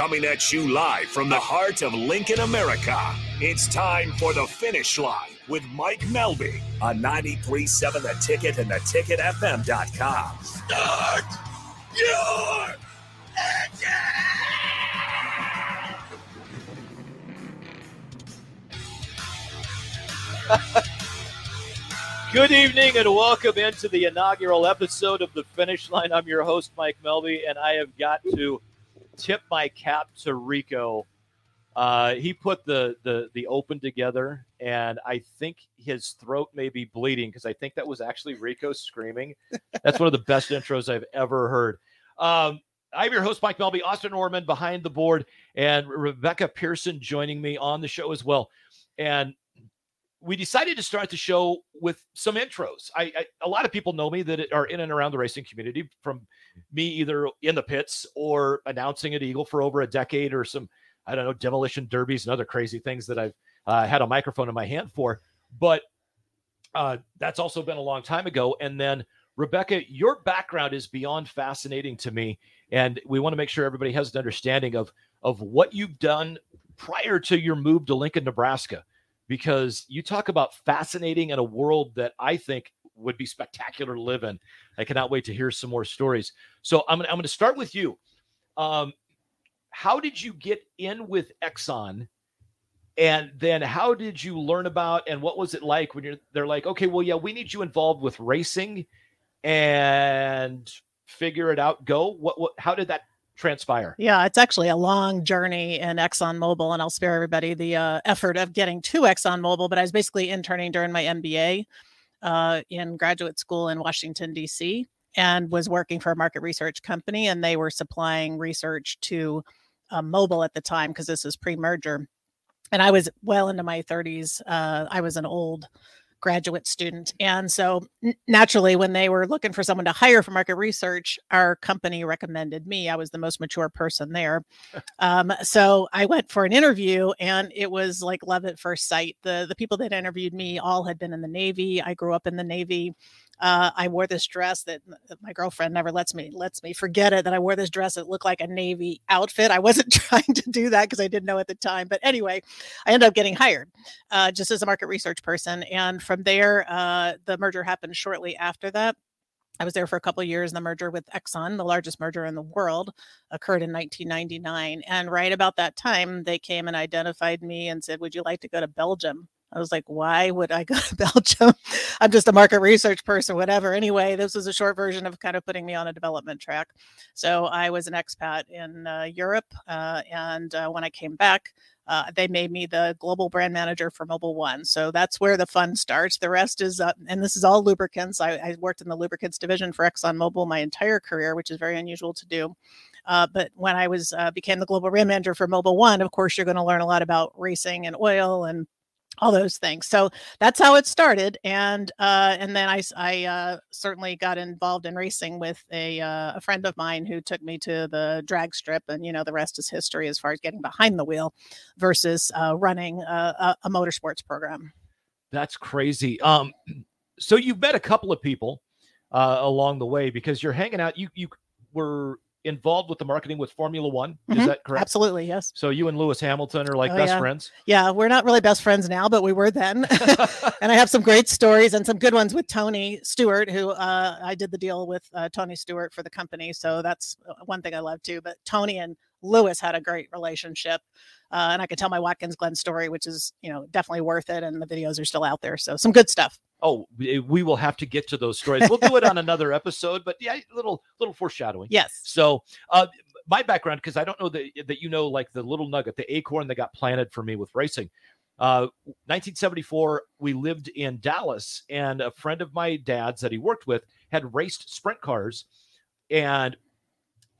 Coming at you live from the heart of Lincoln, America. It's time for the finish line with Mike Melby on 93.7 The Ticket and theticketfm.com. Start your engine! Good evening and welcome into the inaugural episode of The Finish Line. I'm your host, Mike Melby, and I have got to tip my cap to Rico. Uh, he put the, the the open together, and I think his throat may be bleeding because I think that was actually Rico screaming. That's one of the best intros I've ever heard. Um, I'm your host, Mike Melby, Austin Orman behind the board, and Rebecca Pearson joining me on the show as well. And we decided to start the show with some intros. I, I, a lot of people know me that are in and around the racing community from me either in the pits or announcing at Eagle for over a decade or some I don't know demolition derbies and other crazy things that I've uh, had a microphone in my hand for. But uh, that's also been a long time ago. And then Rebecca, your background is beyond fascinating to me, and we want to make sure everybody has an understanding of of what you've done prior to your move to Lincoln, Nebraska because you talk about fascinating in a world that I think would be spectacular to live in. I cannot wait to hear some more stories. So I'm, I'm going to start with you. Um, how did you get in with Exxon? And then how did you learn about and what was it like when you're they're like, okay, well, yeah, we need you involved with racing and figure it out, go. What what how did that transpire? Yeah, it's actually a long journey in ExxonMobil, and I'll spare everybody the uh, effort of getting to ExxonMobil. But I was basically interning during my MBA uh, in graduate school in Washington, D.C., and was working for a market research company, and they were supplying research to uh, Mobil at the time because this was pre merger. And I was well into my 30s. Uh, I was an old graduate student. And so naturally, when they were looking for someone to hire for market research, our company recommended me. I was the most mature person there. um, so I went for an interview and it was like love at first sight. The the people that interviewed me all had been in the Navy. I grew up in the Navy. Uh, I wore this dress that my girlfriend never lets me lets me forget it. That I wore this dress that looked like a navy outfit. I wasn't trying to do that because I didn't know at the time. But anyway, I ended up getting hired uh, just as a market research person, and from there, uh, the merger happened shortly after that. I was there for a couple years. The merger with Exxon, the largest merger in the world, occurred in 1999. And right about that time, they came and identified me and said, "Would you like to go to Belgium?" I was like, why would I go to Belgium? I'm just a market research person, whatever. Anyway, this was a short version of kind of putting me on a development track. So I was an expat in uh, Europe. Uh, and uh, when I came back, uh, they made me the global brand manager for Mobil One. So that's where the fun starts. The rest is, uh, and this is all lubricants. I, I, worked in the lubricants division for ExxonMobil my entire career, which is very unusual to do. Uh, but when I was became the global brand manager for Mobil One, of course, you're going to learn a lot about racing and oil and all those things. So that's how it started, and uh, and then I I uh, certainly got involved in racing with a uh, a friend of mine who took me to the drag strip, and you know the rest is history as far as getting behind the wheel versus uh, running a, a, motorsports program. That's crazy. Um, so you've met a couple of people uh, along the way because you're hanging out. You you were involved with the marketing with Formula One. Mm-hmm. Is that correct? Absolutely, yes. So you and Lewis Hamilton are like oh, best yeah. friends. Yeah, we're not really best friends now, but we were then. and I have some great stories and some good ones with Tony Stewart, who uh, I did the deal with uh, Tony Stewart for the company. So that's uh, one thing I love too. But Tony and Lewis had a great relationship. Uh, and I could tell my Watkins Glen story, which is, you know, definitely worth it. And the videos are still out there. So some good stuff. Oh, we will have to get to those stories. We'll do it on another episode, but yeah, little little foreshadowing. Yes. So, uh, my background, because I don't know that that you know, like the little nugget, the acorn that got planted for me with racing. Uh, 1974, we lived in Dallas, and a friend of my dad's that he worked with had raced sprint cars, and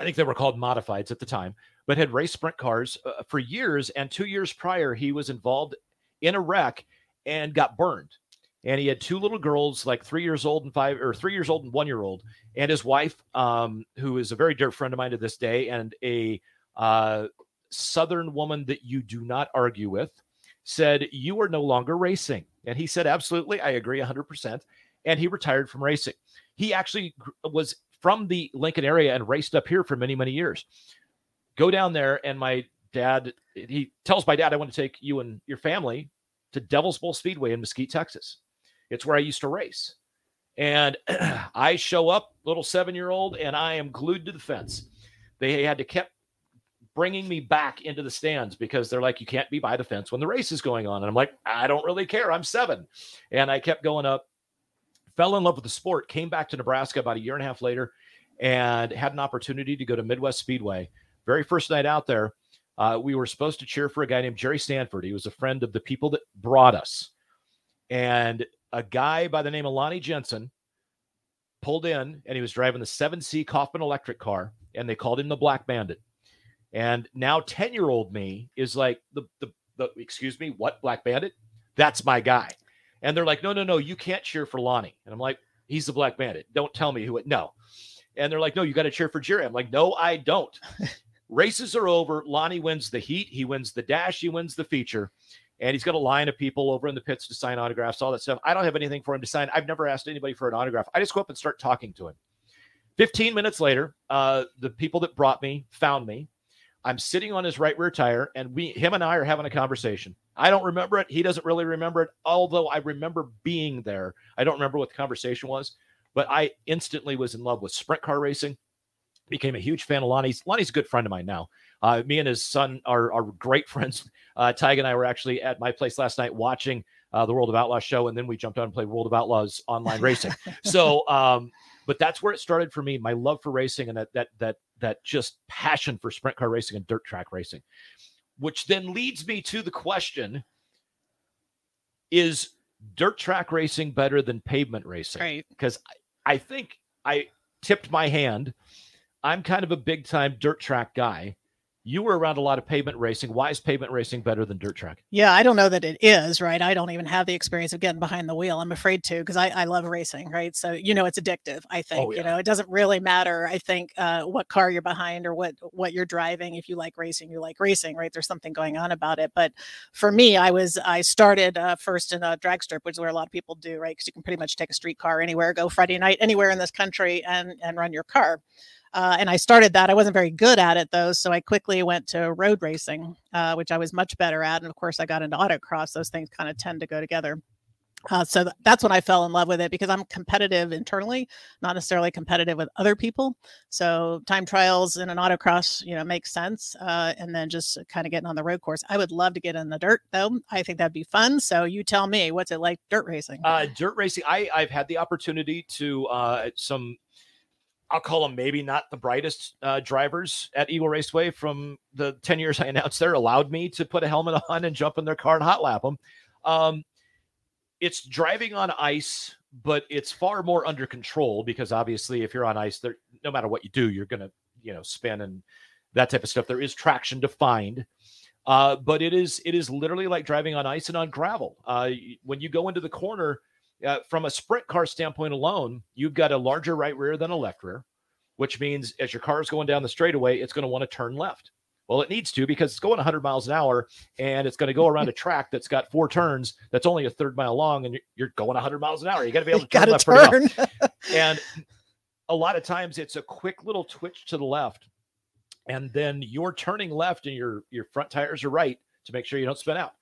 I think they were called modifieds at the time, but had raced sprint cars uh, for years. And two years prior, he was involved in a wreck and got burned and he had two little girls, like three years old and five, or three years old and one year old, and his wife, um, who is a very dear friend of mine to this day, and a uh, Southern woman that you do not argue with, said, "You are no longer racing," and he said, "Absolutely, I agree, 100 percent." And he retired from racing. He actually was from the Lincoln area and raced up here for many, many years go down there, and my dad he tells my dad, "I want to take you and your family to Devil's Bowl Speedway in Mesquite, Texas. It's where I used to race." And I show up, little seven year old, and I am glued to the fence. They had to keep bringing me back into the stands because they're like, you can't be by the fence when the race is going on. And I'm like, I don't really care. I'm seven. And I kept going up, fell in love with the sport, came back to Nebraska about a year and a half later, and had an opportunity to go to Midwest Speedway. Very first night out there, uh, we were supposed to cheer for a guy named Jerry Stanford. He was a friend of the people that brought us. And a guy by the name of Lonnie Jensen pulled in and he was driving the 7C Kaufman electric car, and they called him the Black Bandit. And now 10 year old me is like, the, the, the, excuse me, what Black Bandit? That's my guy. And they're like, no, no, no, you can't cheer for Lonnie. And I'm like, he's the Black Bandit. Don't tell me who it, no. And they're like, no, you got to cheer for Jerry. I'm like, no, I don't. Races are over. Lonnie wins the heat. He wins the dash. He wins the feature. And he's got a line of people over in the pits to sign autographs, all that stuff. I don't have anything for him to sign. I've never asked anybody for an autograph. I just go up and start talking to him. 15 minutes later, uh, the people that brought me found me. I'm sitting on his right rear tire, and we, him and I, are having a conversation. I don't remember it. He doesn't really remember it, although I remember being there. I don't remember what the conversation was, but I instantly was in love with sprint car racing. Became a huge fan of Lonnie's. Lonnie's a good friend of mine now. Uh, me and his son are, are great friends. Uh, Tig and I were actually at my place last night watching uh, the World of Outlaws show, and then we jumped on and played World of Outlaws online racing. So, um, but that's where it started for me. My love for racing and that that that that just passion for sprint car racing and dirt track racing, which then leads me to the question: Is dirt track racing better than pavement racing? Right. Because I, I think I tipped my hand. I'm kind of a big time dirt track guy you were around a lot of pavement racing. Why is pavement racing better than dirt track? Yeah, I don't know that it is, right? I don't even have the experience of getting behind the wheel. I'm afraid to because I, I love racing, right? So, you know, it's addictive, I think. Oh, yeah. You know, it doesn't really matter, I think, uh, what car you're behind or what what you're driving. If you like racing, you like racing, right? There's something going on about it. But for me, I was I started uh, first in a drag strip, which is where a lot of people do, right? Because you can pretty much take a street car anywhere, go Friday night anywhere in this country and and run your car. Uh, and I started that. I wasn't very good at it though, so I quickly went to road racing, uh, which I was much better at. And of course, I got into autocross. Those things kind of tend to go together. Uh, so th- that's when I fell in love with it because I'm competitive internally, not necessarily competitive with other people. So time trials in an autocross, you know, makes sense. Uh, and then just kind of getting on the road course. I would love to get in the dirt though. I think that'd be fun. So you tell me, what's it like dirt racing? Uh, dirt racing. I I've had the opportunity to uh, some I'll call them maybe not the brightest uh, drivers at Eagle Raceway from the 10 years I announced there allowed me to put a helmet on and jump in their car and hot lap them. Um, it's driving on ice, but it's far more under control because obviously if you're on ice, there, no matter what you do, you're going to, you know, spin and that type of stuff. There is traction defined. Uh, but it is it is literally like driving on ice and on gravel. Uh, when you go into the corner, uh, from a sprint car standpoint alone, you've got a larger right rear than a left rear, which means as your car is going down the straightaway, it's going to want to turn left. Well, it needs to because it's going 100 miles an hour and it's going to go around a track that's got four turns that's only a third mile long and you're going 100 miles an hour. You got to be able to turn left turn. And a lot of times it's a quick little twitch to the left and then you're turning left and your your front tires are right to make sure you don't spin out.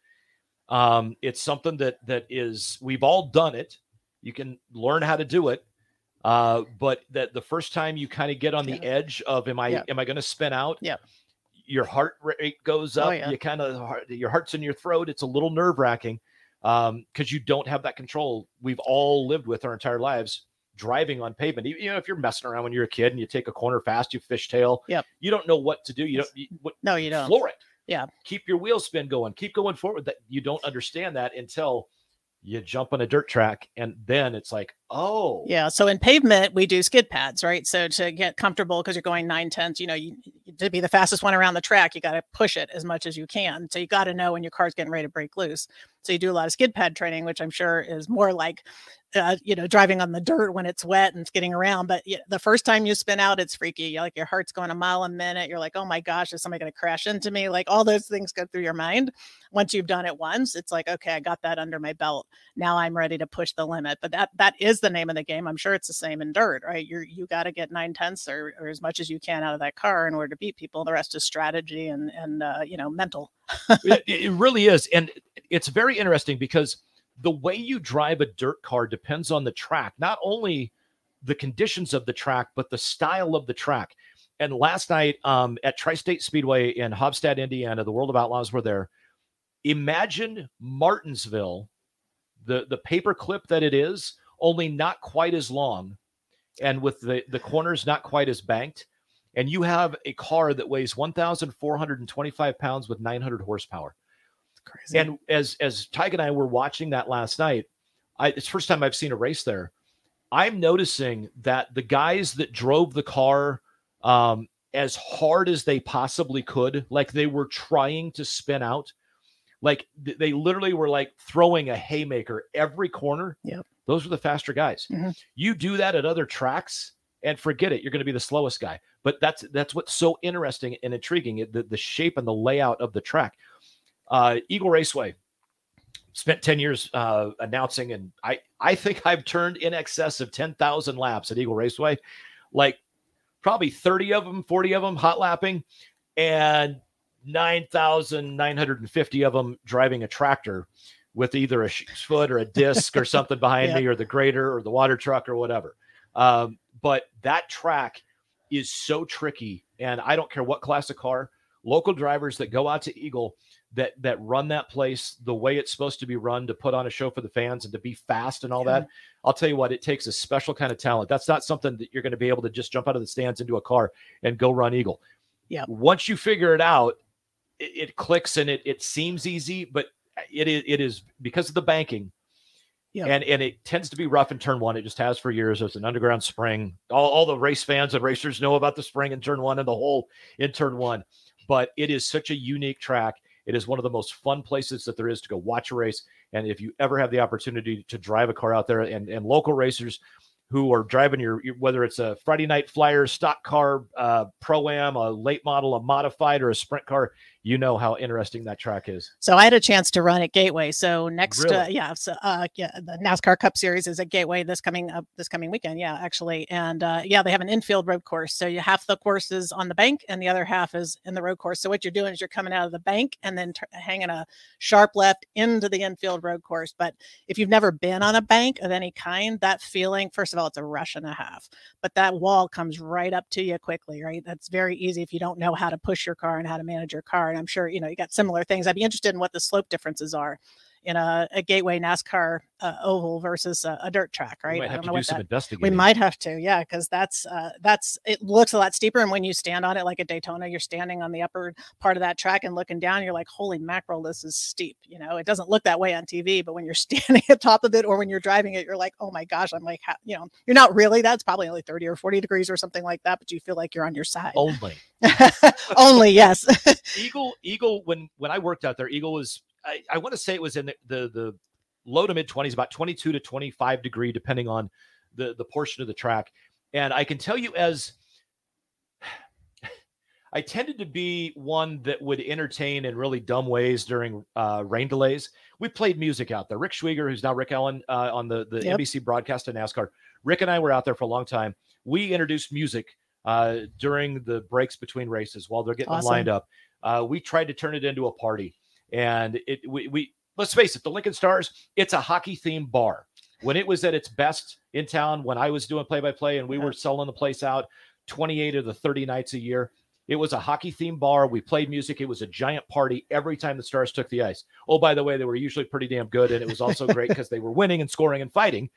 Um, it's something that that is we've all done it. You can learn how to do it. Uh, but that the first time you kind of get on the yeah. edge of am I yeah. am I going to spin out? Yeah. Your heart rate goes oh, up. Oh, yeah. You kind of your heart's in your throat. It's a little nerve wracking um, because you don't have that control. We've all lived with our entire lives driving on pavement. You know, if you're messing around when you're a kid and you take a corner fast, you fishtail. Yep. You don't know what to do. You don't. You, what, no, you don't. Floor it. Yeah. Keep your wheel spin going. Keep going forward. That you don't understand that until you jump on a dirt track and then it's like oh yeah so in pavement we do skid pads right so to get comfortable because you're going nine tenths you know you to be the fastest one around the track you got to push it as much as you can so you got to know when your car's getting ready to break loose so you do a lot of skid pad training which i'm sure is more like uh, you know, driving on the dirt when it's wet and getting around. But yeah, the first time you spin out, it's freaky. You're like your heart's going a mile a minute. You're like, oh my gosh, is somebody going to crash into me? Like all those things go through your mind. Once you've done it once, it's like, okay, I got that under my belt. Now I'm ready to push the limit. But that that is is the name of the game. I'm sure it's the same in dirt, right? You're you got to get nine tenths or, or as much as you can out of that car in order to beat people. The rest is strategy and and uh, you know mental. it, it really is, and it's very interesting because the way you drive a dirt car depends on the track, not only the conditions of the track, but the style of the track. And last night um, at Tri State Speedway in Haubstadt, Indiana, the World of Outlaws were there. Imagine Martinsville, the, the paper clip that it is, only not quite as long, and with the, the corners not quite as banked. And you have a car that weighs 1,425 pounds with 900 horsepower. Crazy. And as as Tyke and I were watching that last night, I, it's first time I've seen a race there. I'm noticing that the guys that drove the car um, as hard as they possibly could, like they were trying to spin out, like th- they literally were like throwing a haymaker every corner. Yep. Those were the faster guys. Mm-hmm. You do that at other tracks and forget it. You're going to be the slowest guy. But that's that's what's so interesting and intriguing the, the shape and the layout of the track. Uh, Eagle Raceway spent 10 years uh, announcing, and I, I think I've turned in excess of 10,000 laps at Eagle Raceway, like probably 30 of them, 40 of them hot lapping, and 9,950 of them driving a tractor with either a foot or a disc or something behind yeah. me or the grader or the water truck or whatever. Um, but that track is so tricky. And I don't care what class of car, local drivers that go out to Eagle – that that run that place the way it's supposed to be run to put on a show for the fans and to be fast and all yeah. that i'll tell you what it takes a special kind of talent that's not something that you're going to be able to just jump out of the stands into a car and go run eagle yeah once you figure it out it, it clicks and it, it seems easy but it is it is because of the banking yeah. And and it tends to be rough in turn one. It just has for years. It's an underground spring. All, all the race fans and racers know about the spring in turn one and the hole in turn one. But it is such a unique track. It is one of the most fun places that there is to go watch a race. And if you ever have the opportunity to drive a car out there and, and local racers who are driving your, your whether it's a Friday night flyer, stock car, uh, pro am, a late model, a modified, or a sprint car, you know how interesting that track is. So I had a chance to run at Gateway. So next, really? uh, yeah, so uh, yeah, the NASCAR Cup Series is at Gateway this coming up this coming weekend. Yeah, actually, and uh, yeah, they have an infield road course. So you half the course is on the bank, and the other half is in the road course. So what you're doing is you're coming out of the bank and then t- hanging a sharp left into the infield road course. But if you've never been on a bank of any kind, that feeling, first of all, it's a rush and a half, but that wall comes right up to you quickly. Right, that's very easy if you don't know how to push your car and how to manage your car. And I'm sure you know you got similar things. I'd be interested in what the slope differences are in a, a gateway NASCAR uh, oval versus a, a, dirt track, right? We might have to do some that. We might have to, yeah, because that's uh, that's it looks a lot steeper, and when you stand on it, like at Daytona, you're standing on the upper part of that track and looking down, you're like, holy mackerel, this is steep. You know, it doesn't look that way on TV, but when you're standing at top of it or when you're driving it, you're like, oh my gosh, I'm like, you know, you're not really. That's probably only 30 or 40 degrees or something like that, but you feel like you're on your side. Only. only yes eagle eagle when when i worked out there eagle was I, I want to say it was in the, the, the low to mid 20s, about 22 to 25 degree, depending on the the portion of the track. And I can tell you, as I tended to be one that would entertain in really dumb ways during uh, rain delays. We played music out there. Rick Schwieger, who's now Rick Allen uh, on the, the yep. NBC broadcast of NASCAR, Rick and I were out there for a long time. We introduced music uh, during the breaks between races while they're getting awesome. lined up. Uh, we tried to turn it into a party. And it we, we let's face it, the Lincoln Stars, it's a hockey themed bar. When it was at its best in town, when I was doing play by play and we were selling the place out 28 of the 30 nights a year, it was a hockey themed bar. We played music. It was a giant party every time the Stars took the ice. Oh, by the way, they were usually pretty damn good. And it was also great because they were winning and scoring and fighting.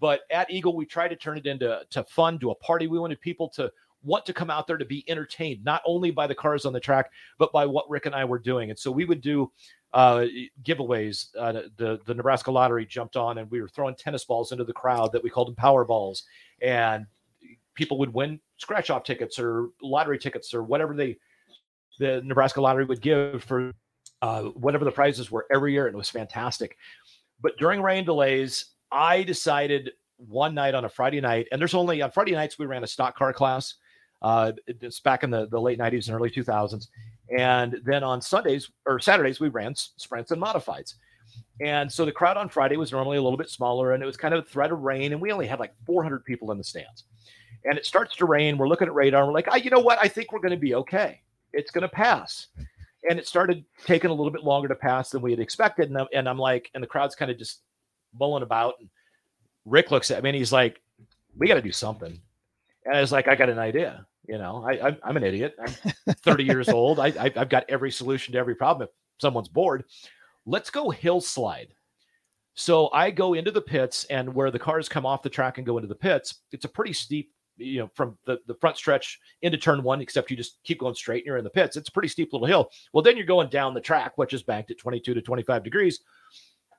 But at Eagle, we tried to turn it into to fun, to a party. We wanted people to want to come out there to be entertained, not only by the cars on the track, but by what Rick and I were doing. And so we would do uh, giveaways. Uh, the the Nebraska Lottery jumped on, and we were throwing tennis balls into the crowd that we called them power balls, and people would win scratch off tickets or lottery tickets or whatever they the Nebraska Lottery would give for uh, whatever the prizes were every year, and it was fantastic. But during rain delays, I decided one night on a Friday night, and there's only on Friday nights we ran a stock car class uh, it's back in the, the late 90s and early 2000s. And then on Sundays or Saturdays, we ran sprints and modifieds. And so the crowd on Friday was normally a little bit smaller and it was kind of a threat of rain. And we only had like 400 people in the stands. And it starts to rain. We're looking at radar. We're like, oh, you know what? I think we're going to be okay. It's going to pass. And it started taking a little bit longer to pass than we had expected. And I'm, and I'm like, and the crowd's kind of just mulling about. And Rick looks at me and he's like, we got to do something. And I was like, I got an idea. You know, I, am an idiot. I'm 30 years old. I, I, I've got every solution to every problem. If someone's bored, let's go hill slide. So I go into the pits, and where the cars come off the track and go into the pits, it's a pretty steep, you know, from the, the front stretch into turn one, except you just keep going straight and you're in the pits. It's a pretty steep little hill. Well, then you're going down the track, which is banked at 22 to 25 degrees.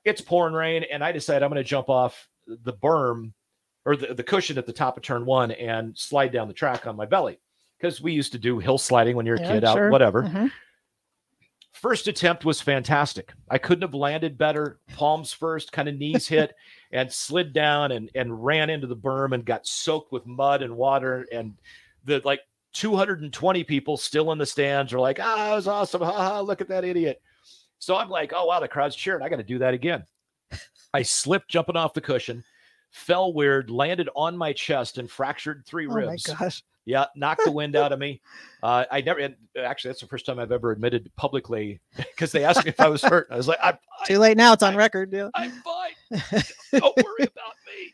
It's pouring rain, and I decide I'm going to jump off the berm or the, the cushion at the top of turn one and slide down the track on my belly because we used to do hill sliding when you're a yeah, kid sure. out, whatever. Mm-hmm. First attempt was fantastic. I couldn't have landed better. Palms first, kind of knees hit, and slid down and and ran into the berm and got soaked with mud and water. And the like 220 people still in the stands are like, ah, that was awesome. Ha ha, look at that idiot. So I'm like, oh wow, the crowd's cheering. I got to do that again. I slipped jumping off the cushion, fell weird, landed on my chest, and fractured three oh ribs. my gosh. Yeah, knocked the wind out of me. Uh, I never, actually, that's the first time I've ever admitted publicly because they asked me if I was hurt. I was like, I'm, too late now. It's on record. Yeah. I'm fine. Don't worry about me.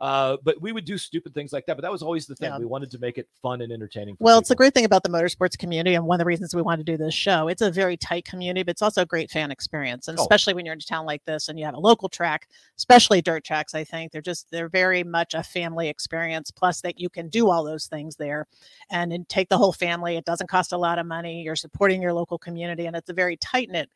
Uh, but we would do stupid things like that. But that was always the thing. Yeah. We wanted to make it fun and entertaining. well, people. it's a great thing about the motorsports community, and one of the reasons we wanted to do this show. It's a very tight community, but it's also a great fan experience, and oh. especially when you're in a town like this and you have a local track, especially dirt tracks. I think they're just they're very much a family experience. Plus, that you can do all those things there, and, and take the whole family. It doesn't cost a lot of money. You're supporting your local community, and it's a very tight knit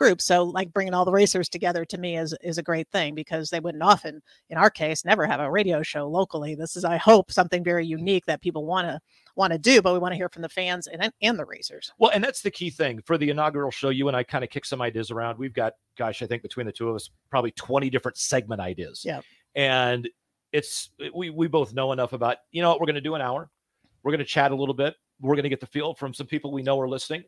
group. So like bringing all the racers together to me is is a great thing because they wouldn't often, in our case, never have a radio show locally. This is, I hope, something very mm-hmm. unique that people want to want to do, but we want to hear from the fans and and the racers. Well, and that's the key thing for the inaugural show. You and I kind of kick some ideas around. We've got, gosh, I think between the two of us, probably twenty different segment ideas. Yeah, and it's eh, we we both know enough about. You know what? We're going to do an hour. We're going to chat a little bit. We're going to get the feel from some people we know are listening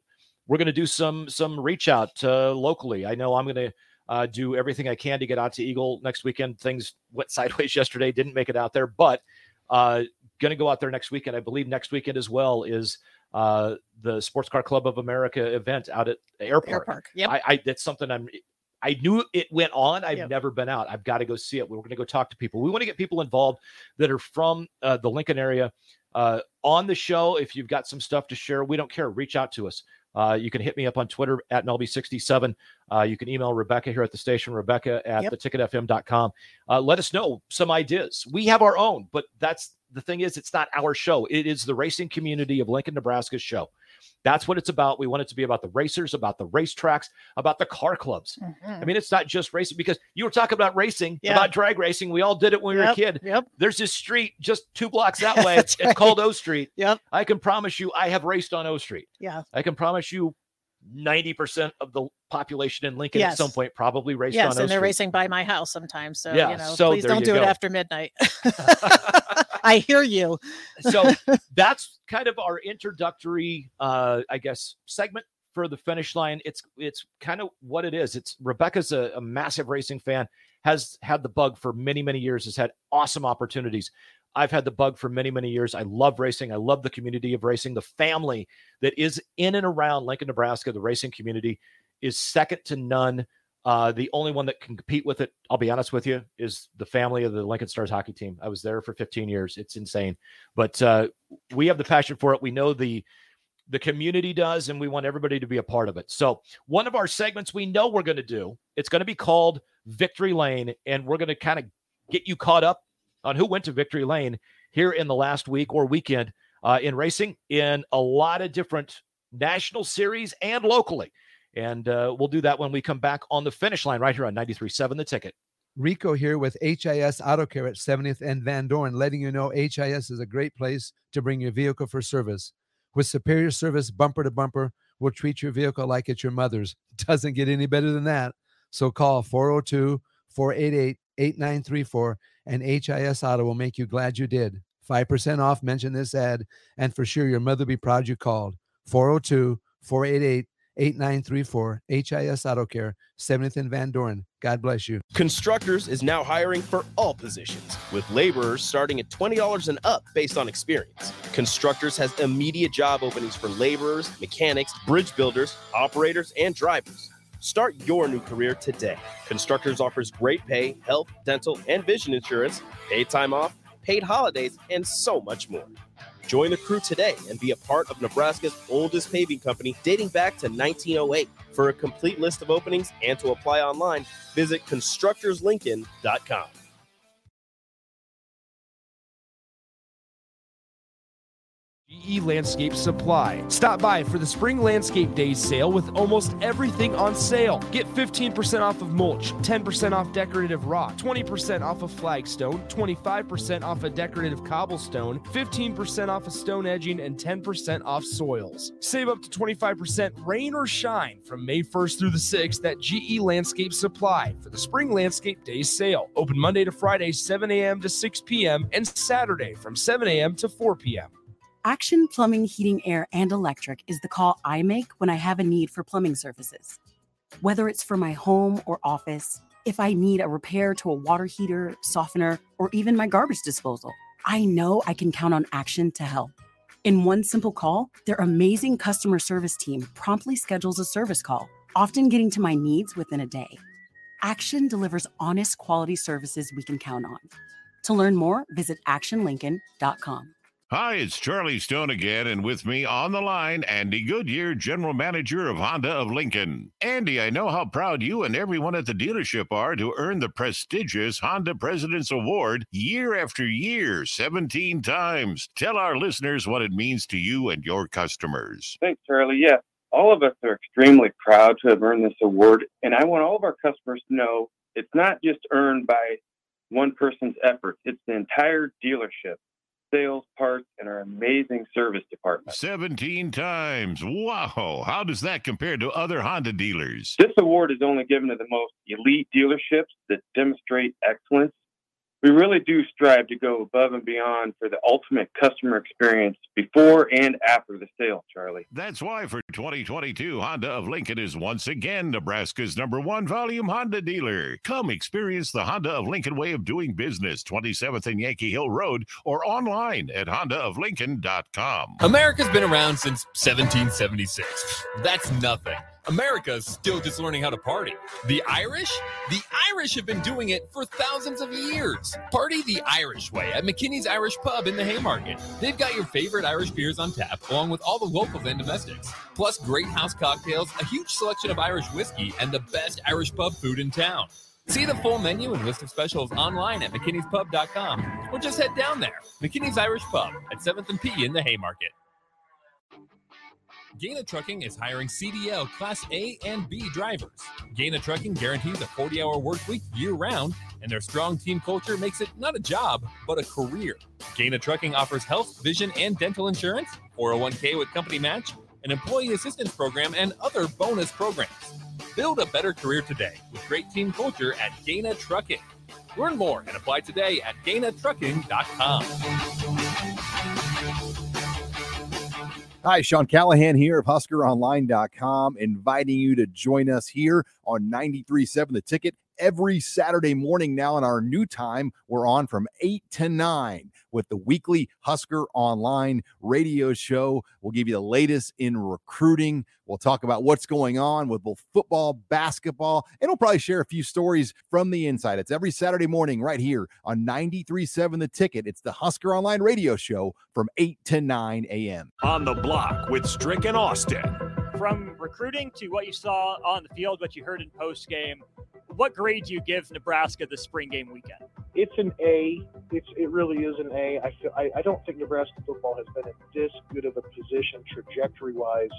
we're going to do some some reach out uh, locally. I know I'm going to uh, do everything I can to get out to Eagle next weekend. Things went sideways yesterday, didn't make it out there, but uh, going to go out there next weekend. I believe next weekend as well is uh, the Sports Car Club of America event out at Airpark. Air Park. Yep. I, I that's something I'm. I knew it went on. I've yep. never been out. I've got to go see it. We're going to go talk to people. We want to get people involved that are from uh, the Lincoln area uh, on the show. If you've got some stuff to share, we don't care. Reach out to us. Uh, you can hit me up on Twitter at Melby67. Uh, you can email Rebecca here at the station, Rebecca at yep. theticketfm.com. Uh, let us know some ideas. We have our own, but that's the thing is, it's not our show. It is the racing community of Lincoln, Nebraska's show. That's what it's about. We want it to be about the racers, about the racetracks, about the car clubs. Mm-hmm. I mean, it's not just racing because you were talking about racing, yeah. about drag racing. We all did it when we were a kid. Yep. There's this street just two blocks that way. it's, right. called O Street. Yep. I can promise you, I have raced on O Street. Yeah. I can promise you, 90% of the population in Lincoln yes. at some point probably raced yes, on and they're racing by my house sometimes. So, yeah, you know, so please don't do go. it after midnight. I hear you. so that's kind of our introductory, uh, I guess, segment for the finish line. It's it's kind of what it is. It's Rebecca's a, a massive racing fan, has had the bug for many many years, has had awesome opportunities. I've had the bug for many, many years. I love racing. I love the community of racing. The family that is in and around Lincoln, Nebraska, the racing community is second to none. Uh, the only one that can compete with it, I'll be honest with you, is the family of the Lincoln Stars hockey team. I was there for 15 years. It's insane, but uh, we have the passion for it. We know the the community does, and we want everybody to be a part of it. So, one of our segments we know we're going to do, it's going to be called Victory Lane, and we're going to kind of get you caught up on who went to Victory Lane here in the last week or weekend uh, in racing in a lot of different national series and locally. And uh, we'll do that when we come back on the finish line right here on 93.7 The Ticket. Rico here with HIS Auto Care at 70th and Van Dorn, letting you know HIS is a great place to bring your vehicle for service. With superior service, bumper to bumper, we'll treat your vehicle like it's your mother's. Doesn't get any better than that. So call 402 488 8934 and HIS Auto will make you glad you did. 5% off, mention this ad, and for sure your mother be proud you called. 402 488 8934 HIS Auto Care, 70th and Van Dorn. God bless you. Constructors is now hiring for all positions, with laborers starting at $20 and up based on experience. Constructors has immediate job openings for laborers, mechanics, bridge builders, operators, and drivers. Start your new career today. Constructors offers great pay, health, dental, and vision insurance, paid time off, paid holidays, and so much more. Join the crew today and be a part of Nebraska's oldest paving company dating back to 1908. For a complete list of openings and to apply online, visit constructorslincoln.com. GE Landscape Supply. Stop by for the Spring Landscape Days sale with almost everything on sale. Get 15% off of mulch, 10% off decorative rock, 20% off of flagstone, 25% off of decorative cobblestone, 15% off of stone edging, and 10% off soils. Save up to 25% rain or shine from May 1st through the 6th at GE Landscape Supply for the Spring Landscape Days sale. Open Monday to Friday, 7 a.m. to 6 p.m., and Saturday from 7 a.m. to 4 p.m. Action Plumbing, Heating, Air, and Electric is the call I make when I have a need for plumbing services. Whether it's for my home or office, if I need a repair to a water heater, softener, or even my garbage disposal, I know I can count on Action to help. In one simple call, their amazing customer service team promptly schedules a service call, often getting to my needs within a day. Action delivers honest quality services we can count on. To learn more, visit actionlincoln.com. Hi, it's Charlie Stone again, and with me on the line, Andy Goodyear, General Manager of Honda of Lincoln. Andy, I know how proud you and everyone at the dealership are to earn the prestigious Honda President's Award year after year, 17 times. Tell our listeners what it means to you and your customers. Thanks, Charlie. Yeah, all of us are extremely proud to have earned this award, and I want all of our customers to know it's not just earned by one person's efforts, it's the entire dealership sales, parts, and our amazing service department. 17 times. Wow. How does that compare to other Honda dealers? This award is only given to the most elite dealerships that demonstrate excellence we really do strive to go above and beyond for the ultimate customer experience before and after the sale, Charlie. That's why for 2022, Honda of Lincoln is once again Nebraska's number one volume Honda dealer. Come experience the Honda of Lincoln way of doing business, 27th and Yankee Hill Road, or online at hondaoflincoln.com. America's been around since 1776. That's nothing. America's still just learning how to party. The Irish? The Irish have been doing it for thousands of years. Party the Irish way at McKinney's Irish Pub in the Haymarket. They've got your favorite Irish beers on tap, along with all the locals and domestics. Plus, great house cocktails, a huge selection of Irish whiskey, and the best Irish pub food in town. See the full menu and list of specials online at McKinney'spub.com or just head down there. McKinney's Irish Pub at 7th and P in the Haymarket. Gaina Trucking is hiring CDL Class A and B drivers. Gaina Trucking guarantees a 40 hour work week year round, and their strong team culture makes it not a job, but a career. Gaina Trucking offers health, vision, and dental insurance, 401k with company match, an employee assistance program, and other bonus programs. Build a better career today with great team culture at Gaina Trucking. Learn more and apply today at GainaTrucking.com. Hi, Sean Callahan here of HuskerOnline.com, inviting you to join us here on 93.7 The Ticket every Saturday morning now in our new time. We're on from 8 to 9 with the weekly Husker Online radio show. We'll give you the latest in recruiting. We'll talk about what's going on with both football, basketball, and we'll probably share a few stories from the inside. It's every Saturday morning right here on 93.7 The Ticket. It's the Husker Online radio show from 8 to 9 a.m. On the block with Strick and Austin. From recruiting to what you saw on the field, what you heard in post game, what grade do you give Nebraska the spring game weekend? It's an A. It's it really is an A. I feel I, I don't think Nebraska football has been in this good of a position trajectory wise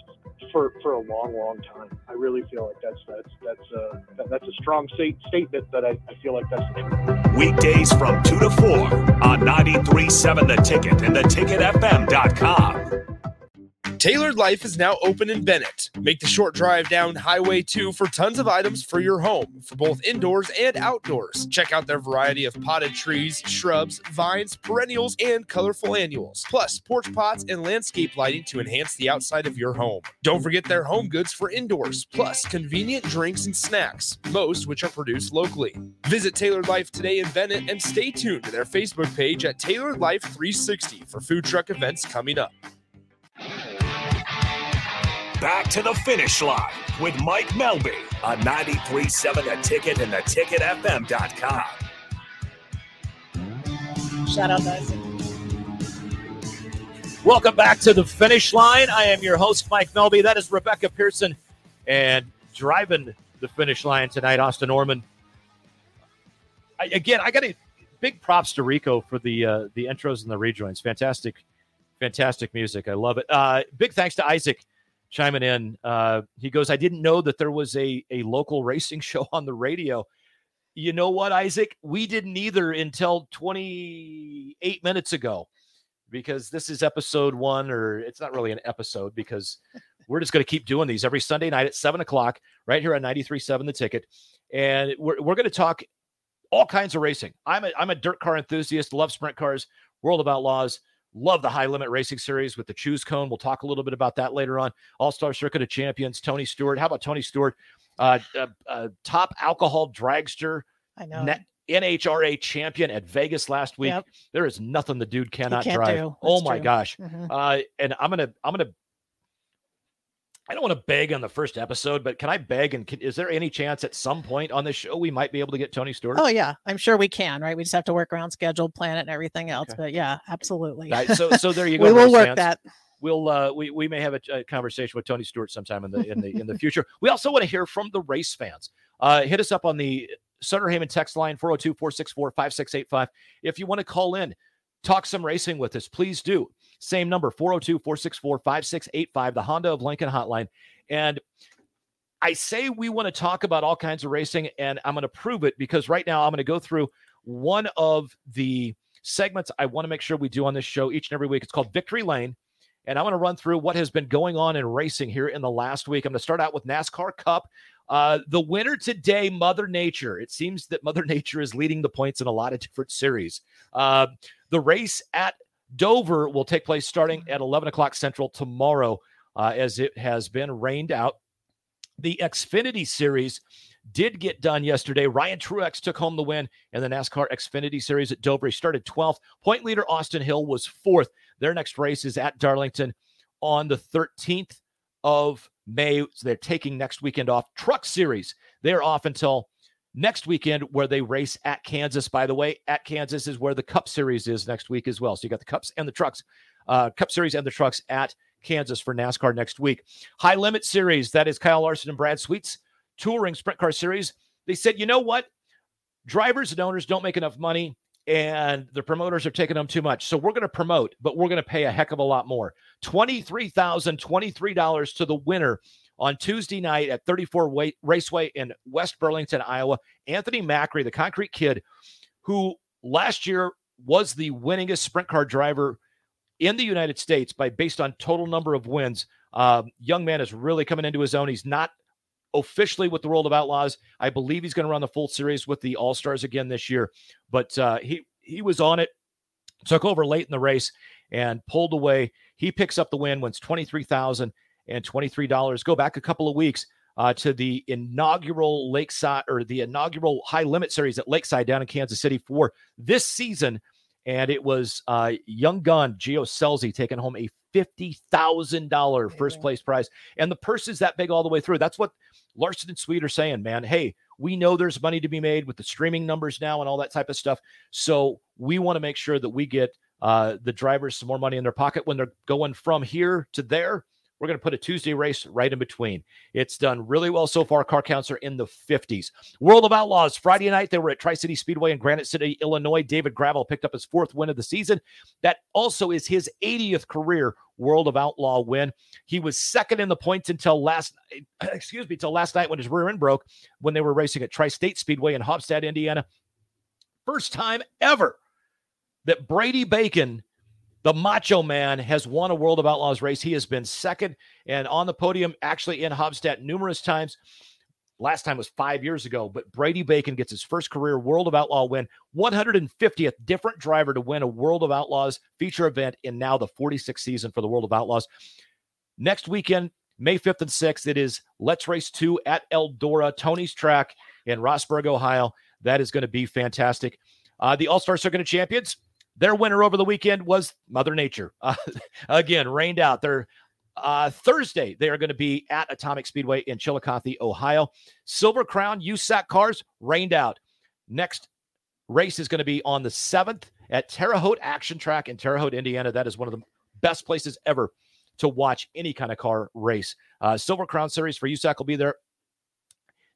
for for a long, long time. I really feel like that's that's that's a that, that's a strong state, statement that I, I feel like that's the truth. Weekdays from two to four on 93.7 The Ticket and theticketfm.com. Tailored Life is now open in Bennett. Make the short drive down Highway 2 for tons of items for your home, for both indoors and outdoors. Check out their variety of potted trees, shrubs, vines, perennials, and colorful annuals, plus porch pots and landscape lighting to enhance the outside of your home. Don't forget their home goods for indoors, plus convenient drinks and snacks, most which are produced locally. Visit Tailored Life today in Bennett and stay tuned to their Facebook page at Tailored Life 360 for food truck events coming up. Back to the finish line with Mike Melby on 93.7 The Ticket and theticketfm.com. Shout out, guys. Welcome back to the finish line. I am your host, Mike Melby. That is Rebecca Pearson. And driving the finish line tonight, Austin Norman. I, again, I got a big props to Rico for the uh, the intros and the rejoins. Fantastic, fantastic music. I love it. Uh, big thanks to Isaac chiming in. Uh, he goes, I didn't know that there was a, a local racing show on the radio. You know what, Isaac? We didn't either until 28 minutes ago because this is episode one, or it's not really an episode because we're just going to keep doing these every Sunday night at seven o'clock right here on 93.7 The Ticket. And we're, we're going to talk all kinds of racing. I'm a, I'm a dirt car enthusiast, love sprint cars, World of Outlaws, Love the high limit racing series with the choose cone. We'll talk a little bit about that later on. All Star Circuit of Champions, Tony Stewart. How about Tony Stewart? Uh, uh, uh, top alcohol dragster. I know. Net, NHRA champion at Vegas last week. Yep. There is nothing the dude cannot drive. Oh my true. gosh. Mhm. Uh, and I'm gonna I'm gonna I don't want to beg on the first episode, but can I beg? And can, is there any chance at some point on this show we might be able to get Tony Stewart? Oh yeah, I'm sure we can. Right, we just have to work around schedule, plan it, and everything else. But yeah, absolutely. Right, so so there you go. we will work fans. that. We'll uh, we we may have a, a conversation with Tony Stewart sometime in the in the in the future. We also want to hear from the race fans. Uh, hit us up on the Sutter Heyman text line 402-464-5685. If you want to call in, talk some racing with us, please do. Same number 402-464-5685, the Honda of Lincoln hotline. And I say we want to talk about all kinds of racing, and I'm going to prove it because right now I'm going to go through one of the segments I want to make sure we do on this show each and every week. It's called Victory Lane. And I'm going to run through what has been going on in racing here in the last week. I'm going to start out with NASCAR Cup. Uh, the winner today, Mother Nature. It seems that Mother Nature is leading the points in a lot of different series. Uh, the race at Dover will take place starting at 11 o'clock Central tomorrow, uh, as it has been rained out. The Xfinity Series did get done yesterday. Ryan Truex took home the win in the NASCAR Xfinity Series at Dover. He started 12th. Point leader Austin Hill was fourth. Their next race is at Darlington on the 13th of May. So they're taking next weekend off. Truck Series, they're off until next weekend where they race at Kansas. By the way, at Kansas is where the Cup Series is next week as well. So you got the Cups and the Trucks, uh, Cup Series and the Trucks at Kansas for NASCAR next week. High Limit Series, that is Kyle Larson and Brad Sweet's touring sprint car series. They said, you know what? Drivers and owners don't make enough money and the promoters are taking them too much. So we're going to promote, but we're going to pay a heck of a lot more. $23,023 to the winner on Tuesday night at 34 Raceway in West Burlington, Iowa. Anthony Macri, the concrete kid, who last year was the winningest sprint car driver in the United States by based on total number of wins. Um, young man is really coming into his own. He's not officially with the World of Outlaws. I believe he's going to run the full series with the All Stars again this year. But uh, he he was on it, took over late in the race, and pulled away. He picks up the win, wins twenty three thousand and twenty three dollars. Go back a couple of weeks. Uh, to the inaugural Lakeside or the inaugural High Limit Series at Lakeside down in Kansas City for this season, and it was uh, young gun Gio Scelzi taking home a fifty thousand dollar first place prize, and the purse is that big all the way through. That's what Larson and Sweet are saying, man. Hey, we know there's money to be made with the streaming numbers now and all that type of stuff. So we want to make sure that we get uh, the drivers some more money in their pocket when they're going from here to there. We're going to put a Tuesday race right in between. It's done really well so far. Car counts are in the 50s. World of Outlaws, Friday night, they were at Tri City Speedway in Granite City, Illinois. David Gravel picked up his fourth win of the season. That also is his 80th career World of Outlaw win. He was second in the points until last, excuse me, until last night when his rear end broke when they were racing at Tri State Speedway in Haubstadt, Indiana. First time ever that Brady Bacon The Macho Man has won a World of Outlaws race. He has been second and on the podium, actually in Haubstadt numerous times. Last time was five years ago, but Brady Bacon gets his first career World of Outlaw win, 150th different driver to win a World of Outlaws feature event in now the 46th season for the World of Outlaws. Next weekend, May 5th and 6th, it is Let's Race 2 at Eldora, Tony's track in Rossburg, Ohio. That is going to be fantastic. Uh, the All Star Circuit of Champions, their winner over the weekend was Mother Nature. Uh, again, rained out. Uh, Thursday, they are going to be at Atomic Speedway in Chillicothe, Ohio. Silver Crown USAC cars rained out. Next race is going to be on the 7th at Terre Haute Action Track in Terre Haute, Indiana. That is one of the best places ever to watch any kind of car race. Uh, Silver Crown Series for USAC will be there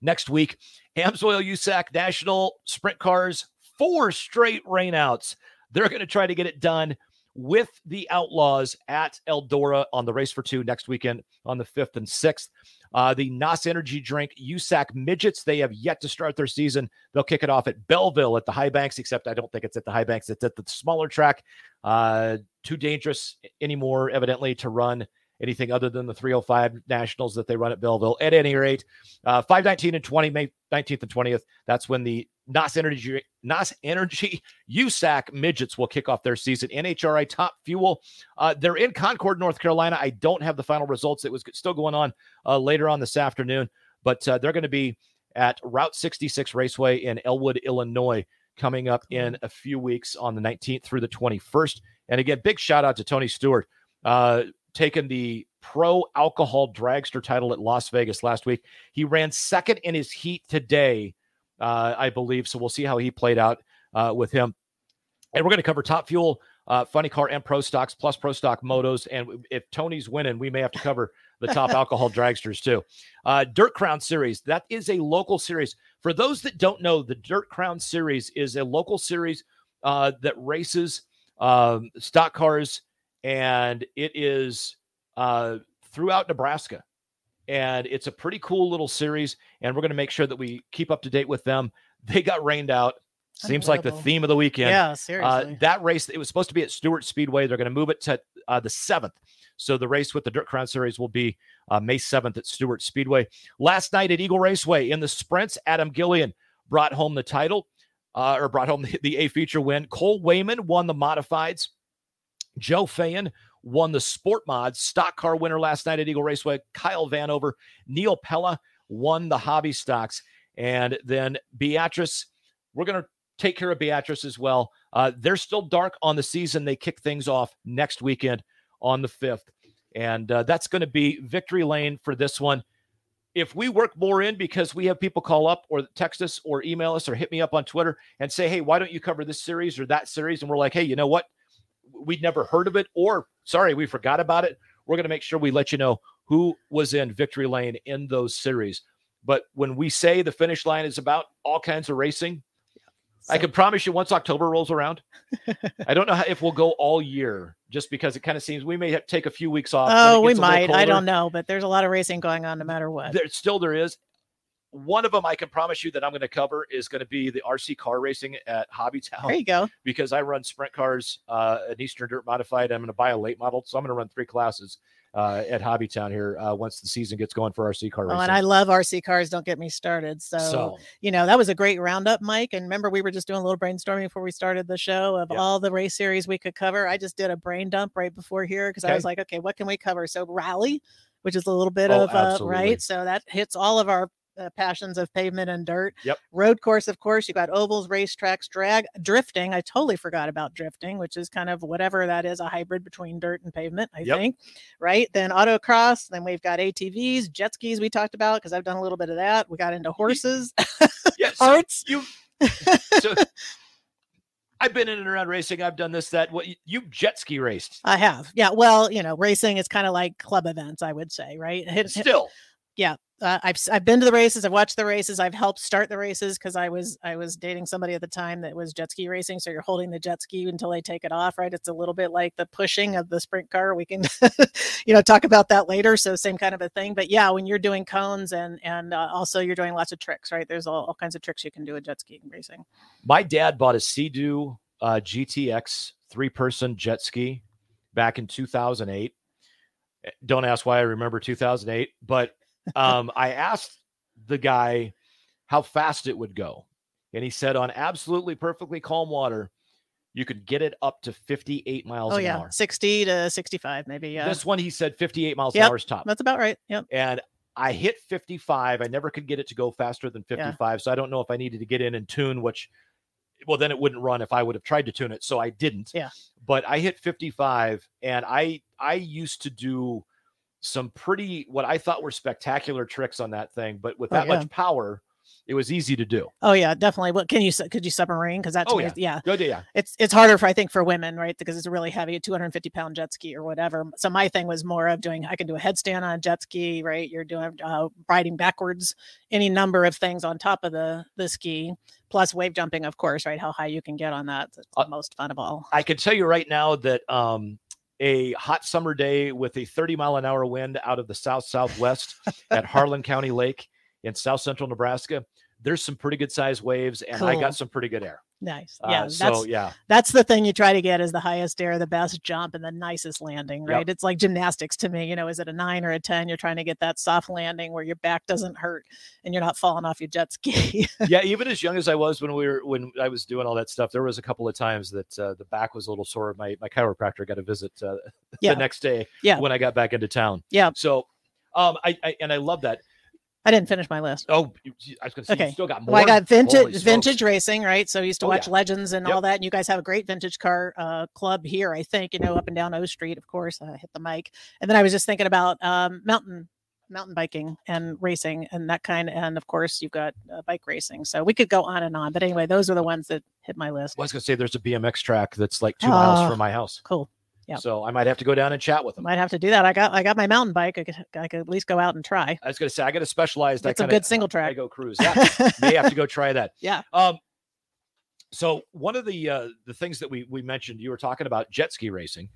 next week. Amsoil USAC National Sprint Cars, four straight rainouts. They're going to try to get it done with the Outlaws at Eldora on the race for two next weekend on the 5th and 6th. Uh, the NOS Energy Drink USAC Midgets, they have yet to start their season. They'll kick it off at Belleville at the High Banks, except I don't think it's at the High Banks. It's at the smaller track. Uh, too dangerous anymore, evidently, to run anything other than the 305 Nationals that they run at Belleville. At any rate, uh, 519 and 20, May 19th and 20th. That's when the NOS Energy NOS Energy USAC midgets will kick off their season. NHRA Top Fuel. Uh, they're in Concord, North Carolina. I don't have the final results. It was still going on uh, later on this afternoon, but uh, they're going to be at Route 66 Raceway in Elwood, Illinois, coming up in a few weeks on the 19th through the 21st. And again, big shout out to Tony Stewart, uh, taking the pro alcohol dragster title at Las Vegas last week. He ran second in his heat today uh, I believe. So we'll see how he played out uh, with him. And we're going to cover Top Fuel, uh, Funny Car, and Pro Stocks plus Pro Stock Motos. And if Tony's winning, we may have to cover the top alcohol dragsters too. Uh, Dirt Crown Series, that is a local series. For those that don't know, the Dirt Crown Series is a local series uh, that races um, stock cars, and it is uh, throughout Nebraska and it's a pretty cool little series. And we're going to make sure that we keep up to date with them. They got rained out. Seems like the theme of the weekend. Yeah, Uh, seriously. that race, it was supposed to be at Stewart Speedway. They're going to move it to uh, the 7th. So the race with the Dirt Crown Series will be uh, May 7th at Stewart Speedway. Last night at Eagle Raceway in the sprints, Adam Gillian brought home the title uh, or brought home the, the A feature win. Cole Wayman won the modifieds. Joe Fayen won the sport mods. Stock car winner last night at Eagle Raceway. Kyle Vanover. Neil Pella won the hobby stocks. And then Beatrice, we're going to take care of Beatrice as well. Uh, they're still dark on the season. They kick things off next weekend on the 5th. And uh, that's going to be victory lane for this one. If we work more in because we have people call up or text us or email us or hit me up on Twitter and say, hey, why don't you cover this series or that series? And we're like, hey, you know what? We'd never heard of it, or sorry, we forgot about it. We're going to make sure we let you know who was in victory lane in those series. But when we say the finish line is about all kinds of racing, I can promise you once October rolls around, I don't know how, if we'll go all year just because it kind of seems we may have take a few weeks off. Oh, we gets a little might. I don't know, but there's a lot of racing going on no matter what. There still there is. One of them I can promise you that I'm going to cover is going to be the RC car racing at Hobbytown. There you go. Because I run sprint cars, uh, an Eastern Dirt Modified. I'm going to buy a late model, so I'm going to run three classes uh, at Hobbytown here uh, once the season gets going for RC car racing. Oh, and I love RC cars. Don't get me started. So, So- you know, that was a great roundup, Mike. And remember, we were just doing a little brainstorming before we started the show of all the race series we could cover. I just did a brain dump right before here because I was like, okay, what can we cover? So, rally, which is a little bit Oh, of uh, right. So that hits all of our uh, passions of pavement and dirt. Yep. Road course, of course. You got ovals, racetracks, drag, drifting. I totally forgot about drifting, which is kind of whatever that is, a hybrid between dirt and pavement. I Yep. think right? Then autocross. Then we've got ATVs, jet skis. We talked about because I've done a little bit of that. We got into horses, yes, arts. You. so I've been in and around racing. I've done this, that. What you, you jet ski raced? I have, yeah. Well, you know, racing is kind of like club events, I would say, right? Still, yeah. Uh, I've I've been to the races. I've watched the races. I've helped start the races because I was I was dating somebody at the time that was jet ski racing. So you're holding the jet ski until they take it off, right? It's a little bit like the pushing of the sprint car. We can, you know, talk about that later. So same kind of a thing. But yeah, when you're doing cones and and uh, also you're doing lots of tricks, right? There's all, all kinds of tricks you can do with jet ski racing. my dad bought a Sea-Doo uh, GTX three-person jet ski back in 2008. Eh, Don't ask why I remember 2008, but um, I asked the guy how fast it would go. And he said on absolutely perfectly calm water, you could get it up to 58 miles Oh an yeah, hour. 60 to 65 maybe. Yeah. This one, he said 58 miles Yep, an hour is top. That's about right. Yep. And I hit 55. I never could get it to go faster than Yeah. 55. So I don't know if I needed to get in and tune, which, well, then it wouldn't run if I would have tried to tune it. So I didn't. Yeah. But I hit 55 and I I used to do some pretty what I thought were spectacular tricks on that thing, but with Oh, that yeah. much power, it was easy to do. Oh yeah, definitely. What can you could you submarine? Because that's Oh, yeah. yeah. Good, yeah. It's it's harder for I think for women, right? Because it's a really heavy, 250 pound jet ski or whatever. So my thing was more of doing. I can do a headstand on a jet ski, right? You're doing uh, riding backwards, any number of things on top of the the ski, plus wave jumping, of course, right? How high you can get on that. It's Uh, the most fun of all. I can tell you right now that um, a hot summer day with a 30 mile an hour wind out of the south southwest at Harlan County Lake in south central Nebraska, there's some pretty good sized waves, and I got some pretty good air. Nice. Uh, Yeah. so, that's yeah. That's the thing you try to get is the highest air, the best jump, and the nicest landing, Yep. right? It's like gymnastics to me. You know, is it a nine or a 10? You're trying to get that soft landing where your back doesn't hurt and you're not falling off your jet ski. yeah, even as young as I was when we were when I was doing all that stuff, there was a couple of times that uh, the back was a little sore. My my chiropractor got a visit uh, Yeah. the next day. Yeah. when I got back into town. Yeah. So, um, I, I and I love that. I didn't finish my list. Oh, I was going to say Okay. you still got more. Well, I got vintage Holy smokes. vintage racing, right? So I used to Oh, watch yeah. Legends and Yep. all that. And you guys have a great vintage car uh, club here, I think, you know, up and down O Street, of course. I hit the mic. And then I was just thinking about um, mountain mountain biking and racing and that kind and of course you've got uh, bike racing so we could go on and on but anyway those are the ones that hit my list Well, I was going to say there's a BMX track that's like two miles Ah, from my house. cool yeah So I might have to go down and chat with them. might have to do that i got i got my mountain bike i could, I could at least go out and try I was going to say I got a specialized. That's a good single track. I go cruise. Yeah, may have to go try that. yeah Um, so one of the uh, the things that we we mentioned, you were talking about jet ski racing,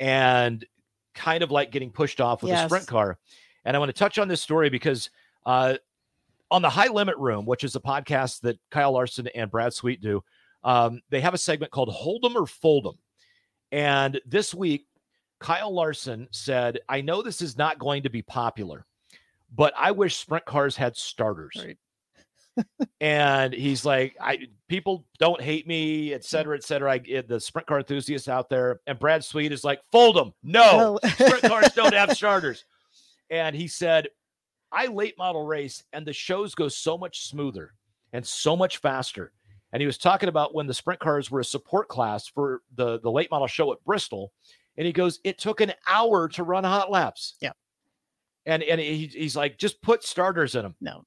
and kind of like getting pushed off with a sprint car. And I want to touch on this story because uh, on the High Limit Room, which is a podcast that Kyle Larson and Brad Sweet do, um, they have a segment called Hold 'em or Fold 'em. And this week, Kyle Larson said, "I know this is not going to be popular, but I wish sprint cars had starters." and he's like, I people don't hate me, et cetera, et cetera. I get the sprint car enthusiasts out there. And Brad Sweet is like, fold them. No, No. sprint cars don't have starters. And he said, I late model race, and the shows go so much smoother and so much faster. And he was talking about when the sprint cars were a support class for the, the late model show at Bristol. And he goes, It took an hour to run hot laps. Yeah. And and he, he's like, just put starters in them. No.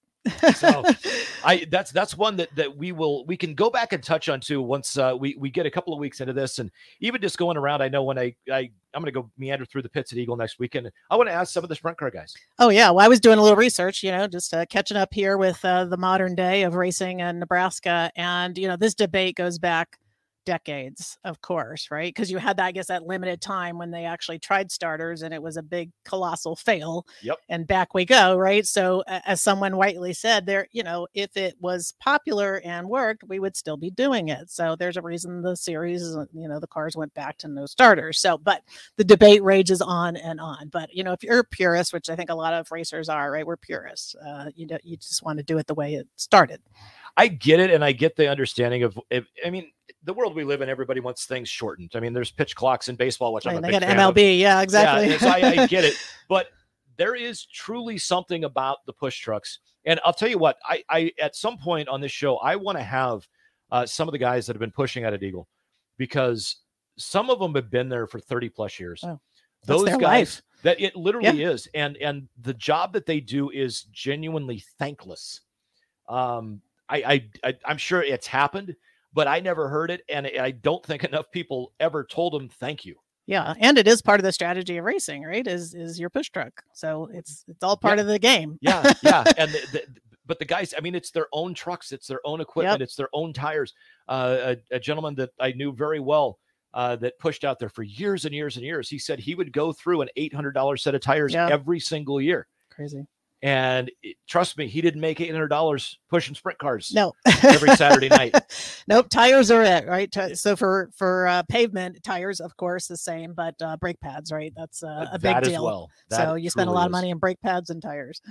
So I that's that's one that that we will we can go back and touch on too once uh, we we get a couple of weeks into this and even just going around. I know when I I I'm going to go meander through the pits at Eagle next weekend. I want to ask some of the sprint car guys. Oh yeah, well I was doing a little research, you know, just uh, catching up here with uh, the modern day of racing in Nebraska, and you know this debate goes back decades, of course, right? Because you had that, I guess, that limited time when they actually tried starters, and it was a big colossal fail. Yep. And back we go, right? So as someone rightly said, there, you know, if it was popular and worked, we would still be doing it. So there's a reason the series, uh, you know, the cars went back to no starters. So, but the debate rages on and on. But you know, if you're a purist, which I think a lot of racers are, right? We're purists. Uh, you know, you just want to do it the way it started. I get it, and I get the understanding of. If, I mean, the world we live in, everybody wants things shortened. I mean, there's pitch clocks in baseball, which I'm a big fan of. MLB, yeah, exactly. Yeah, so I, I get it, but there is truly something about the push trucks. And I'll tell you what, I, I at some point on this show, I want to have uh, some of the guys that have been pushing out at Eagle because some of them have been there for 30 plus years. Oh, Those guys life. that it literally is. And and the job that they do is genuinely thankless. Um, I, I, I I'm sure it's happened, but I never heard it, and I don't think enough people ever told them thank you. Yeah, and it is part of the strategy of racing, right? Is is your push truck? So it's it's all part Yeah. of the game. Yeah, yeah, and the, the, but the guys, I mean, it's their own trucks, it's their own equipment, it's their own tires. Uh, a, a gentleman that I knew very well uh, that pushed out there for years and years and years. He said he would go through an eight hundred dollars set of tires every single year. Crazy. And it- trust me, he didn't make eight hundred dollars pushing sprint cars. No. every Saturday night. nope, tires are it, right? So for for uh, pavement tires, of course, the same, but uh, brake pads, right? That's uh, a big that as deal. well. so you spend a lot of money on brake pads and tires.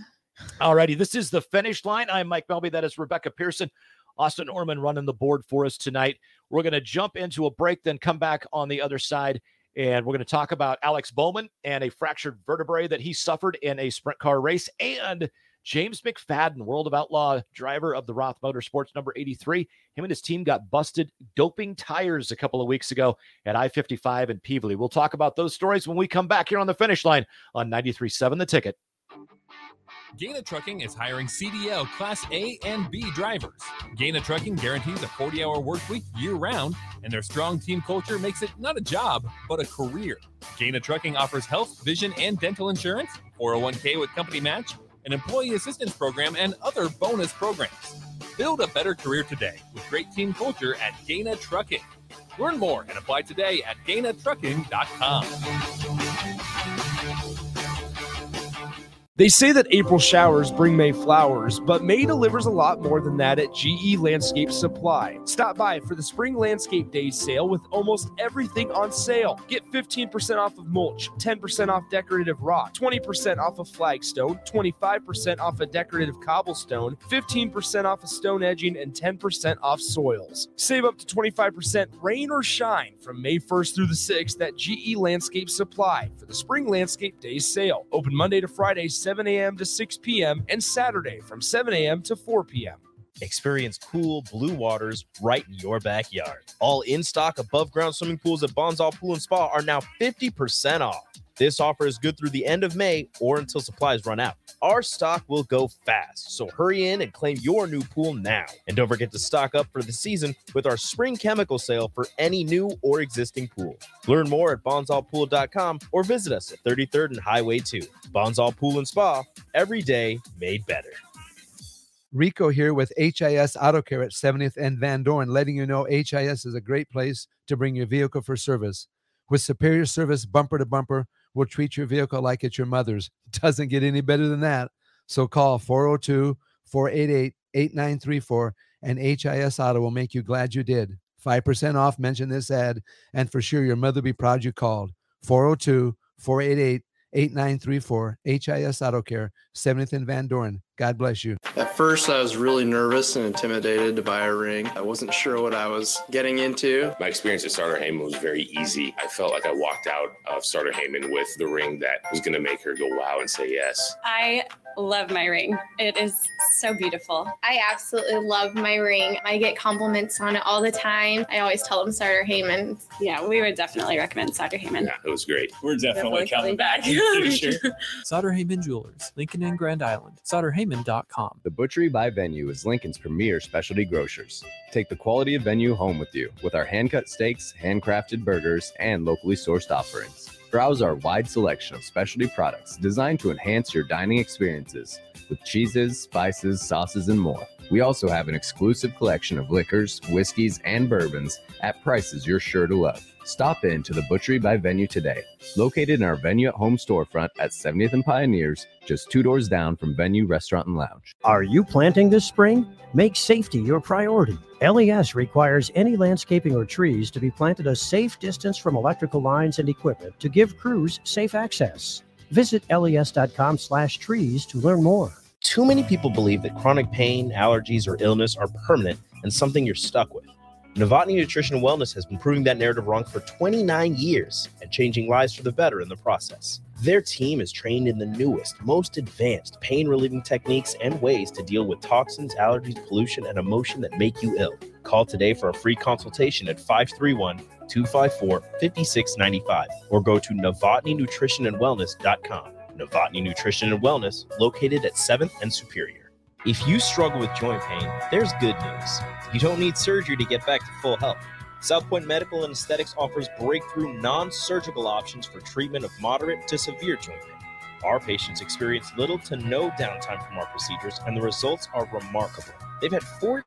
Alrighty, this is the finish line. I'm Mike Melby. That is Rebecca Pearson. Austin Orman running the board for us tonight. We're going to jump into a break, then come back on the other side, and we're going to talk about Alex Bowman and a fractured vertebrae that he suffered in a sprint car race, and James McFadden, World of Outlaw driver of the Roth Motorsports number 83. Him and his team got busted doping tires a couple of weeks ago at I 55 in Pevely. We'll talk about those stories when we come back here on the finish line on 93.7 The Ticket. Gana Trucking is hiring CDL Class A and B drivers. Gana Trucking guarantees a 40 hour work week year round, and their strong team culture makes it not a job, but a career. Gana Trucking offers health, vision, and dental insurance, 401k with company match, an employee assistance program, and other bonus programs. Build a better career today with great team culture at Gana Trucking. Learn more and apply today at GanaTrucking.com. They say that April showers bring May flowers, but May delivers a lot more than that at GE Landscape Supply. Stop by for the Spring Landscape Days sale with almost everything on sale. Get 15% off of mulch, 10% off decorative rock, 20% off of flagstone, 25% off of decorative cobblestone, 15% off of stone edging, and 10% off soils. Save up to 25% rain or shine from May 1st through the 6th at GE Landscape Supply for the Spring Landscape Days sale. Open Monday to Friday, 7 a.m. to 6 p.m., and Saturday from 7 a.m. to 4 p.m. Experience cool blue waters right in your backyard. All in stock above ground swimming pools at Bonzal Pool and Spa are now 50% off. This offer is good through the end of May or until supplies run out. Our stock will go fast, so hurry in and claim your new pool now. And don't forget to stock up for the season with our spring chemical sale for any new or existing pool. Learn more at bonzalpool.com or visit us at 33rd and Highway 2. Bonzal Pool and Spa, every day made better. Rico here with HIS Auto Care at 70th and Van Dorn, letting you know HIS is a great place to bring your vehicle for service. With superior service bumper to bumper, we'll treat your vehicle like it's your mother's. It doesn't get any better than that. So call 402 488 8934 and HIS Auto will make you glad you did. 5% off, mention this ad, and for sure your mother will be proud you called. 402 488 8934 HIS Auto Care, 70th and Van Dorn. God bless you. At first, I was really nervous and intimidated to buy a ring. I wasn't sure what I was getting into. My experience at Sartor Hamann was very easy. I felt like I walked out of Sartor Hamann with the ring that was going to make her go wow and say yes. I love my ring. It is so beautiful. I absolutely love my ring. I get compliments on it all the time. I always tell them Sartor Hamann. Yeah, we would definitely recommend Sartor Hamann. Yeah, it was great. We're definitely, Definitely coming coming back back. in the future. Sartor Hamann Jewelers, Lincoln and Grand Island. SartorHamann.com. The Butchery by Venue is Lincoln's premier specialty grocers. Take the quality of Venue home with you with our hand cut steaks, handcrafted burgers, and locally sourced offerings. Browse our wide selection of specialty products designed to enhance your dining experiences with cheeses, spices, sauces, and more. We also have an exclusive collection of liquors, whiskeys, and bourbons at prices you're sure to love. Stop in to the Butchery by Venue today, located in our Venue at Home storefront at 70th and Pioneers, just two doors down from Venue Restaurant and Lounge. Are you planting this spring? Make safety your priority. LES requires any landscaping or trees to be planted a safe distance from electrical lines and equipment to give crews safe access. Visit les.com slash trees to learn more. Too many people believe that chronic pain, allergies, or illness are permanent and something you're stuck with. Novotny Nutrition and Wellness has been proving that narrative wrong for 29 years and changing lives for the better in the process. Their team is trained in the newest, most advanced pain relieving techniques and ways to deal with toxins, allergies, pollution, and emotion that make you ill. Call today for a free consultation at 531 254 5695 or go to novotnynutritionandwellness.com. Novotny Nutrition and Wellness, located at 7th and Superior. If you struggle with joint pain, there's good news. You don't need surgery to get back to full health. South Point Medical and Aesthetics offers breakthrough non surgical options for treatment of moderate to severe joint pain. Our patients experience little to no downtime from our procedures, and the results are remarkable. They've had 14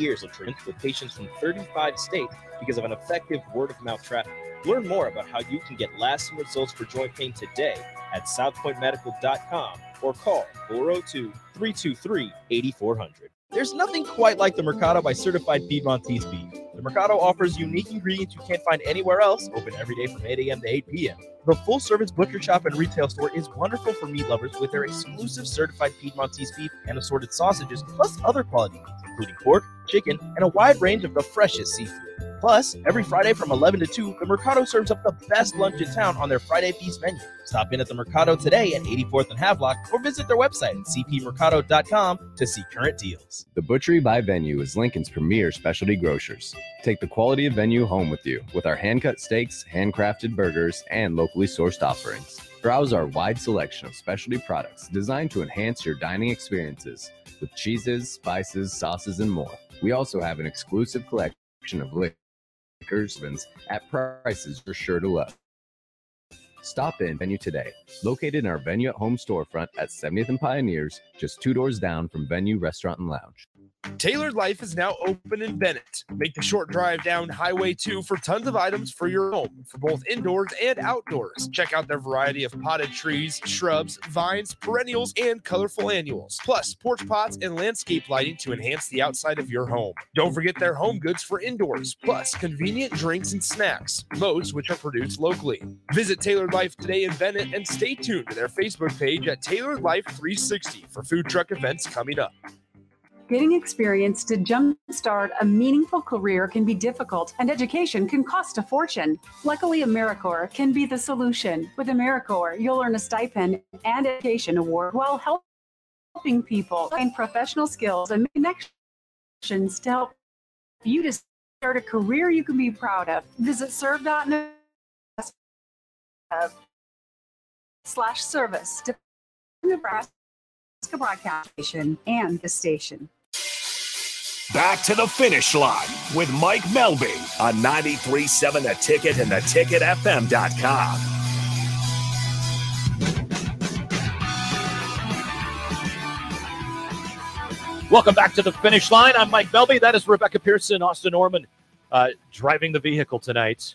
years of treatment with patients from 35 states because of an effective word of mouth traffic. Learn more about how you can get lasting results for joint pain today at southpointmedical.com or call 402 323 8400. There's nothing quite like the Mercado by Certified Piedmontese Beef. The Mercado offers unique ingredients you can't find anywhere else, open every day from 8 a.m. to 8 p.m. The full service butcher shop and retail store is wonderful for meat lovers with their exclusive certified Piedmontese beef and assorted sausages, plus other quality meats, including pork, chicken, and a wide range of the freshest seafood. Plus, every Friday from 11 to 2, the Mercado serves up the best lunch in town on their Friday Feast menu. Stop in at the Mercado today at 84th and Havelock or visit their website at cpmercado.com to see current deals. The Butchery by Venue is Lincoln's premier specialty grocers. Take the quality of Venue home with you with our hand cut steaks, handcrafted burgers, and locally sourced offerings. Browse our wide selection of specialty products designed to enhance your dining experiences with cheeses, spices, sauces, and more. We also have an exclusive collection of liquors at prices you're sure to love. Stop in Venue today, located in our Venue at Home storefront at 70th and Pioneers, just two doors down from Venue Restaurant and Lounge. Tailored Life is now open in Bennett. Make the short drive down Highway 2 for tons of items for your home, for both indoors and outdoors. Check out their variety of potted trees, shrubs, vines, perennials, and colorful annuals. Plus, porch pots and landscape lighting to enhance the outside of your home. Don't forget their home goods for indoors, plus convenient drinks and snacks, most which are produced locally. Visit Tailored Life today in Bennett and stay tuned to their Facebook page at Tailored Life 360 for food truck events coming up. Getting experience to jumpstart a meaningful career can be difficult, and education can cost a fortune. Luckily, AmeriCorps can be the solution. With AmeriCorps, you'll earn a stipend and education award while helping people gain professional skills and connections to help you to start a career you can be proud of. Visit serve.net slash service to Nebraska Broadcast Station and the station. Back to the finish line with Mike Melby on 93.7 The Ticket and theticketfm.com. Welcome back to the finish line. I'm Mike Melby. That is Rebecca Pearson, Austin Norman, uh, driving the vehicle tonight.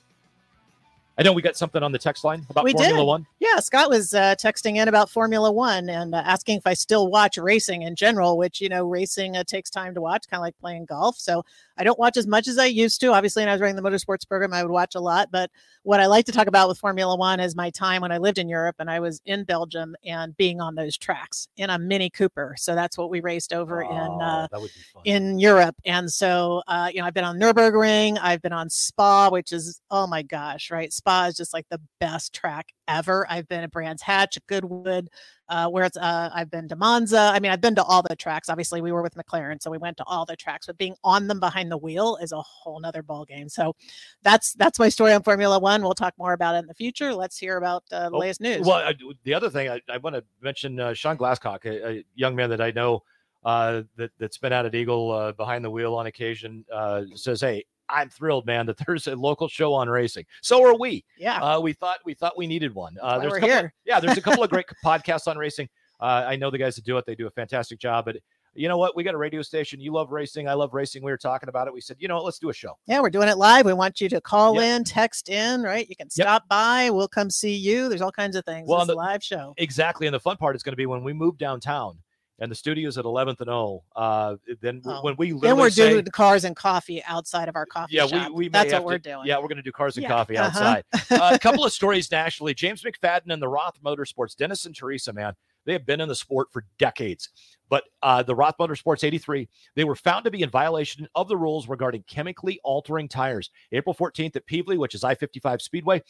I know we got something on the text line about we Formula did. One. Yeah, Scott was uh, texting in about Formula One and uh, asking if I still watch racing in general, which, you know, racing uh, takes time to watch, kind of like playing golf. So I don't watch as much as I used to. Obviously, when I was running the motorsports program, I would watch a lot. But what I like to talk about with Formula One is my time when I lived in Europe and I was in Belgium and being on those tracks in a Mini Cooper. So that's what we raced over in uh, that would be fun. in Europe. And so, uh, you know, I've been on Nürburgring, I've been on Spa, which is, oh my gosh, right? Spa is just like the best track ever. I've been at Brands Hatch, Goodwood, uh, where it's, uh, I've been to Monza. I mean, I've been to all the tracks. Obviously, we were with McLaren, so we went to all the tracks, but being on them behind the wheel is a whole nother ball game. So that's, that's my story on Formula One. We'll talk more about it in the future. Let's hear about uh, the Oh, latest news. Well, I, the other thing I, I want to mention uh, Sean Glasscock, a, a young man that I know uh, that that's been out at Eagle uh, behind the wheel on occasion, uh, says, "Hey, I'm thrilled, man, that there's a local show on racing. So are we. Yeah. Uh, we thought we thought we needed one. Uh, there's we're a couple of- yeah, there's a couple of great podcasts on racing. Uh, I know the guys that do it; they do a fantastic job. But you know what? We got a radio station. You love racing. I love racing. We were talking about it. We said, you know what? Let's do a show. Yeah, we're doing it live. We want you to call Yeah. in, text in, right? You can Yep. stop by. We'll come see you. There's all kinds of things. Well, it's a the- live show. Exactly. And the fun part is going to be when we move downtown and the studio's at 11th and O. Uh, then w- when we then we're say, doing the cars and coffee outside of our coffee yeah, shop. we, we That's what have we're doing. Yeah, we're going to do cars and Yeah, coffee uh-huh. outside. uh, a couple of stories nationally. James McFadden and the Roth Motorsports, Dennis and Teresa, man, they have been in the sport for decades. But uh, the Roth Motorsports 83, they were found to be in violation of the rules regarding chemically altering tires. April 14th at Pevely, which is I 55 Speedway.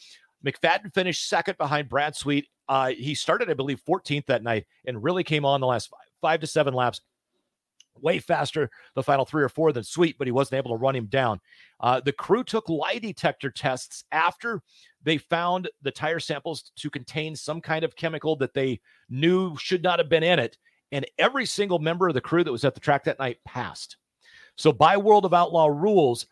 McFadden finished second behind Brad Sweet. Uh, he started, I believe, 14th that night and really came on the last five, to seven laps way faster the final three or four than Sweet, but he wasn't able to run him down. Uh, the crew took lie detector tests after they found the tire samples to contain some kind of chemical that they knew should not have been in it. And every single member of the crew that was at the track that night passed. So, by World of Outlaw rules,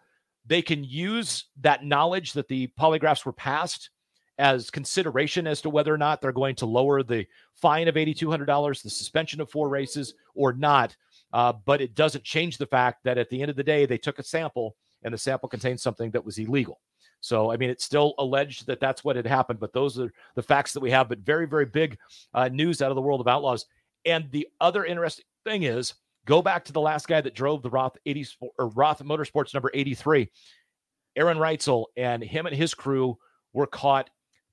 they can use that knowledge that the polygraphs were passed as consideration as to whether or not they're going to lower the fine of $8,200, the suspension of four races, or not. Uh, but it doesn't change the fact that at the end of the day, they took a sample and the sample contained something that was illegal. So, I mean, it's still alleged that that's what had happened, but those are the facts that we have. But very, very big uh, news out of the world of outlaws. And the other interesting thing is go back to the last guy that drove the Roth 80 or Roth Motorsports number 83, Aaron Reutzel, and him and his crew were caught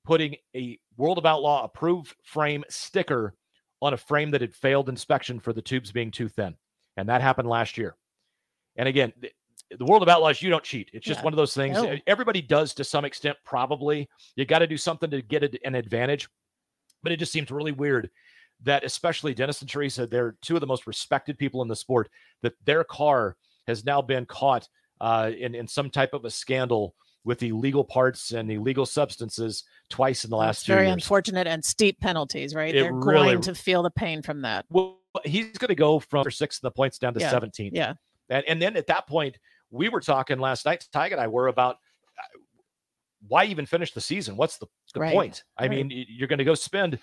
putting a World of Outlaw approved frame sticker on a frame that had failed inspection for the tubes being too thin. And that happened last year. And again, the, the World of Outlaws, you don't cheat. It's just Yeah. one of those things. No. Everybody does to some extent, probably. You got to do something to get an advantage. But it just seems really weird that, especially Dennis and Teresa, they're two of the most respected people in the sport, that their car has now been caught uh, in, in some type of a scandal with the illegal parts and the illegal substances twice in the last two very years. unfortunate and steep penalties, right? It They're really- going to feel the pain from that. Well, he's going to go from sixth in the points down to Yeah, 17th. yeah. And, and then at that point, we were talking last night, Ty and I were about uh, why even finish the season? What's the, the Right, point? I right. mean, you're going to go spend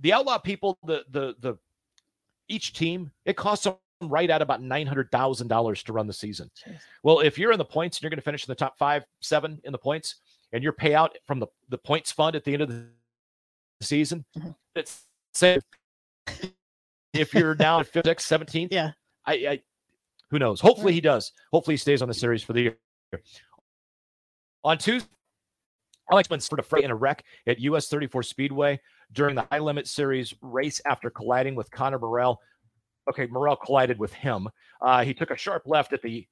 the outlaw people, the, the, the, each team, it costs them right at about $900,000 to run the season. Well, if you're in the points and you're going to finish in the top five, seven in the points, and your payout from the, the points fund at the end of the season, Mm-hmm. it's say if you're down fifth, sixth, 17th, yeah, I, I who knows? Hopefully he does. Hopefully he stays on the series for the year. On Tuesday, Alex Mansford freight in a wreck at US 34 Speedway during the high limit series race after colliding with Connor Morrell. Okay, Morel collided with him. Uh, he took a sharp left at the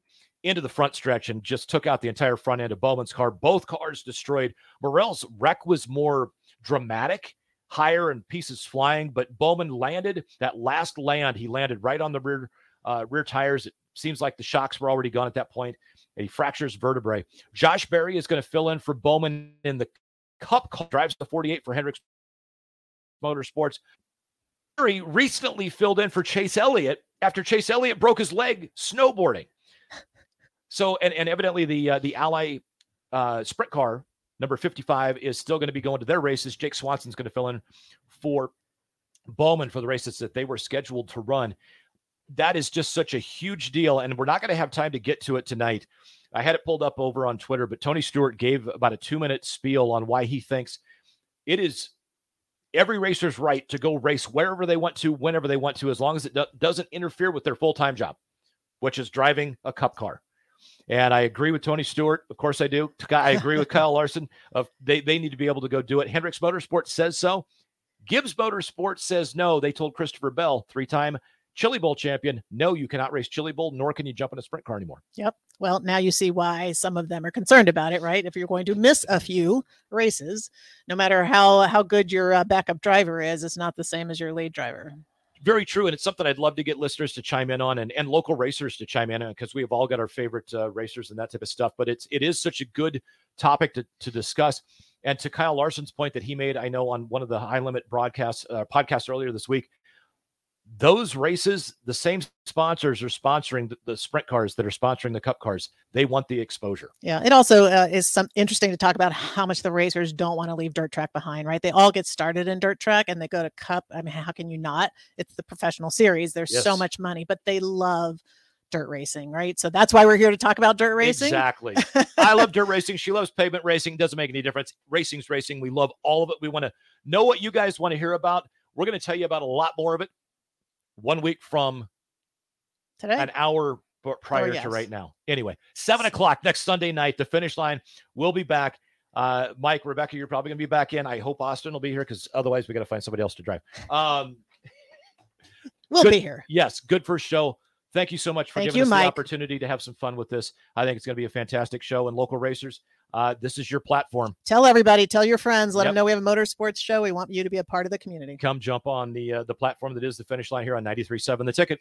end of the front stretch and just took out the entire front end of Bowman's car. Both cars destroyed. Morel's wreck was more dramatic, higher and pieces flying, but Bowman landed that last land. He landed right on the rear uh, rear tires. It seems like the shocks were already gone at that point, he fractures vertebrae. Josh Berry is going to fill in for Bowman in the Cup. Drives the 48 for Hendricks Motorsports. Recently filled in for Chase Elliott after Chase Elliott broke his leg snowboarding. So, and, and evidently the uh, the Ally uh, sprint car number 55 is still going to be going to their races. Jake Swanson's going to fill in for Bowman for the races that they were scheduled to run. That is just such a huge deal, and we're not going to have time to get to it tonight. I had it pulled up over on Twitter, but Tony Stewart gave about a two minute spiel on why he thinks it is every racer's right to go race wherever they want to, whenever they want to, as long as it do- doesn't interfere with their full time job, which is driving a cup car. And I agree with Tony Stewart. Of course, I do. I agree with Kyle Larson. Of they they need to be able to go do it. Hendricks Motorsports says so. Gibbs Motorsports says no. They told Christopher Bell, three time Chili Bowl champion, no, you cannot race Chili Bowl, nor can you jump in a sprint car anymore. Yep. Well, now you see why some of them are concerned about it, right? If you're going to miss a few races, no matter how how good your uh, backup driver is, it's not the same as your lead driver. Very true. And it's something I'd love to get listeners to chime in on and, and local racers to chime in on because we have all got our favorite uh, racers and that type of stuff. But it's it is such a good topic to, to discuss. And to Kyle Larson's point that he made, I know on one of the high limit broadcasts uh, podcasts earlier this week, those races, the same sponsors are sponsoring the, the sprint cars that are sponsoring the cup cars. They want the exposure. Yeah, it also uh, is some interesting to talk about how much the racers don't want to leave dirt track behind, right? They all get started in dirt track and they go to cup. I mean, how can you not? It's the professional series. There's so much money, but they love dirt racing, right? So that's why we're here to talk about dirt racing. Exactly. I love dirt racing. She loves pavement racing. Doesn't make any difference. Racing's racing. We love all of it. We want to know what you guys want to hear about. We're going to tell you about a lot more of it one week from Today? an hour b- prior yes. to right now. Anyway, seven o'clock next Sunday night, the finish line. We'll be back. Uh, Mike, Rebecca, you're probably going to be back in. I hope Austin will be here because otherwise we got to find somebody else to drive. Um, We'll good- be here. Yes, good first show. Thank you so much for Thank giving you, us Mike. the opportunity to have some fun with this. I think it's going to be a fantastic show. And local racers, uh, this is your platform. Tell everybody, tell your friends, let Yep. them know we have a motorsports show. We want you to be a part of the community. Come jump on the uh, the platform that is the finish line here on 93.7 The Ticket.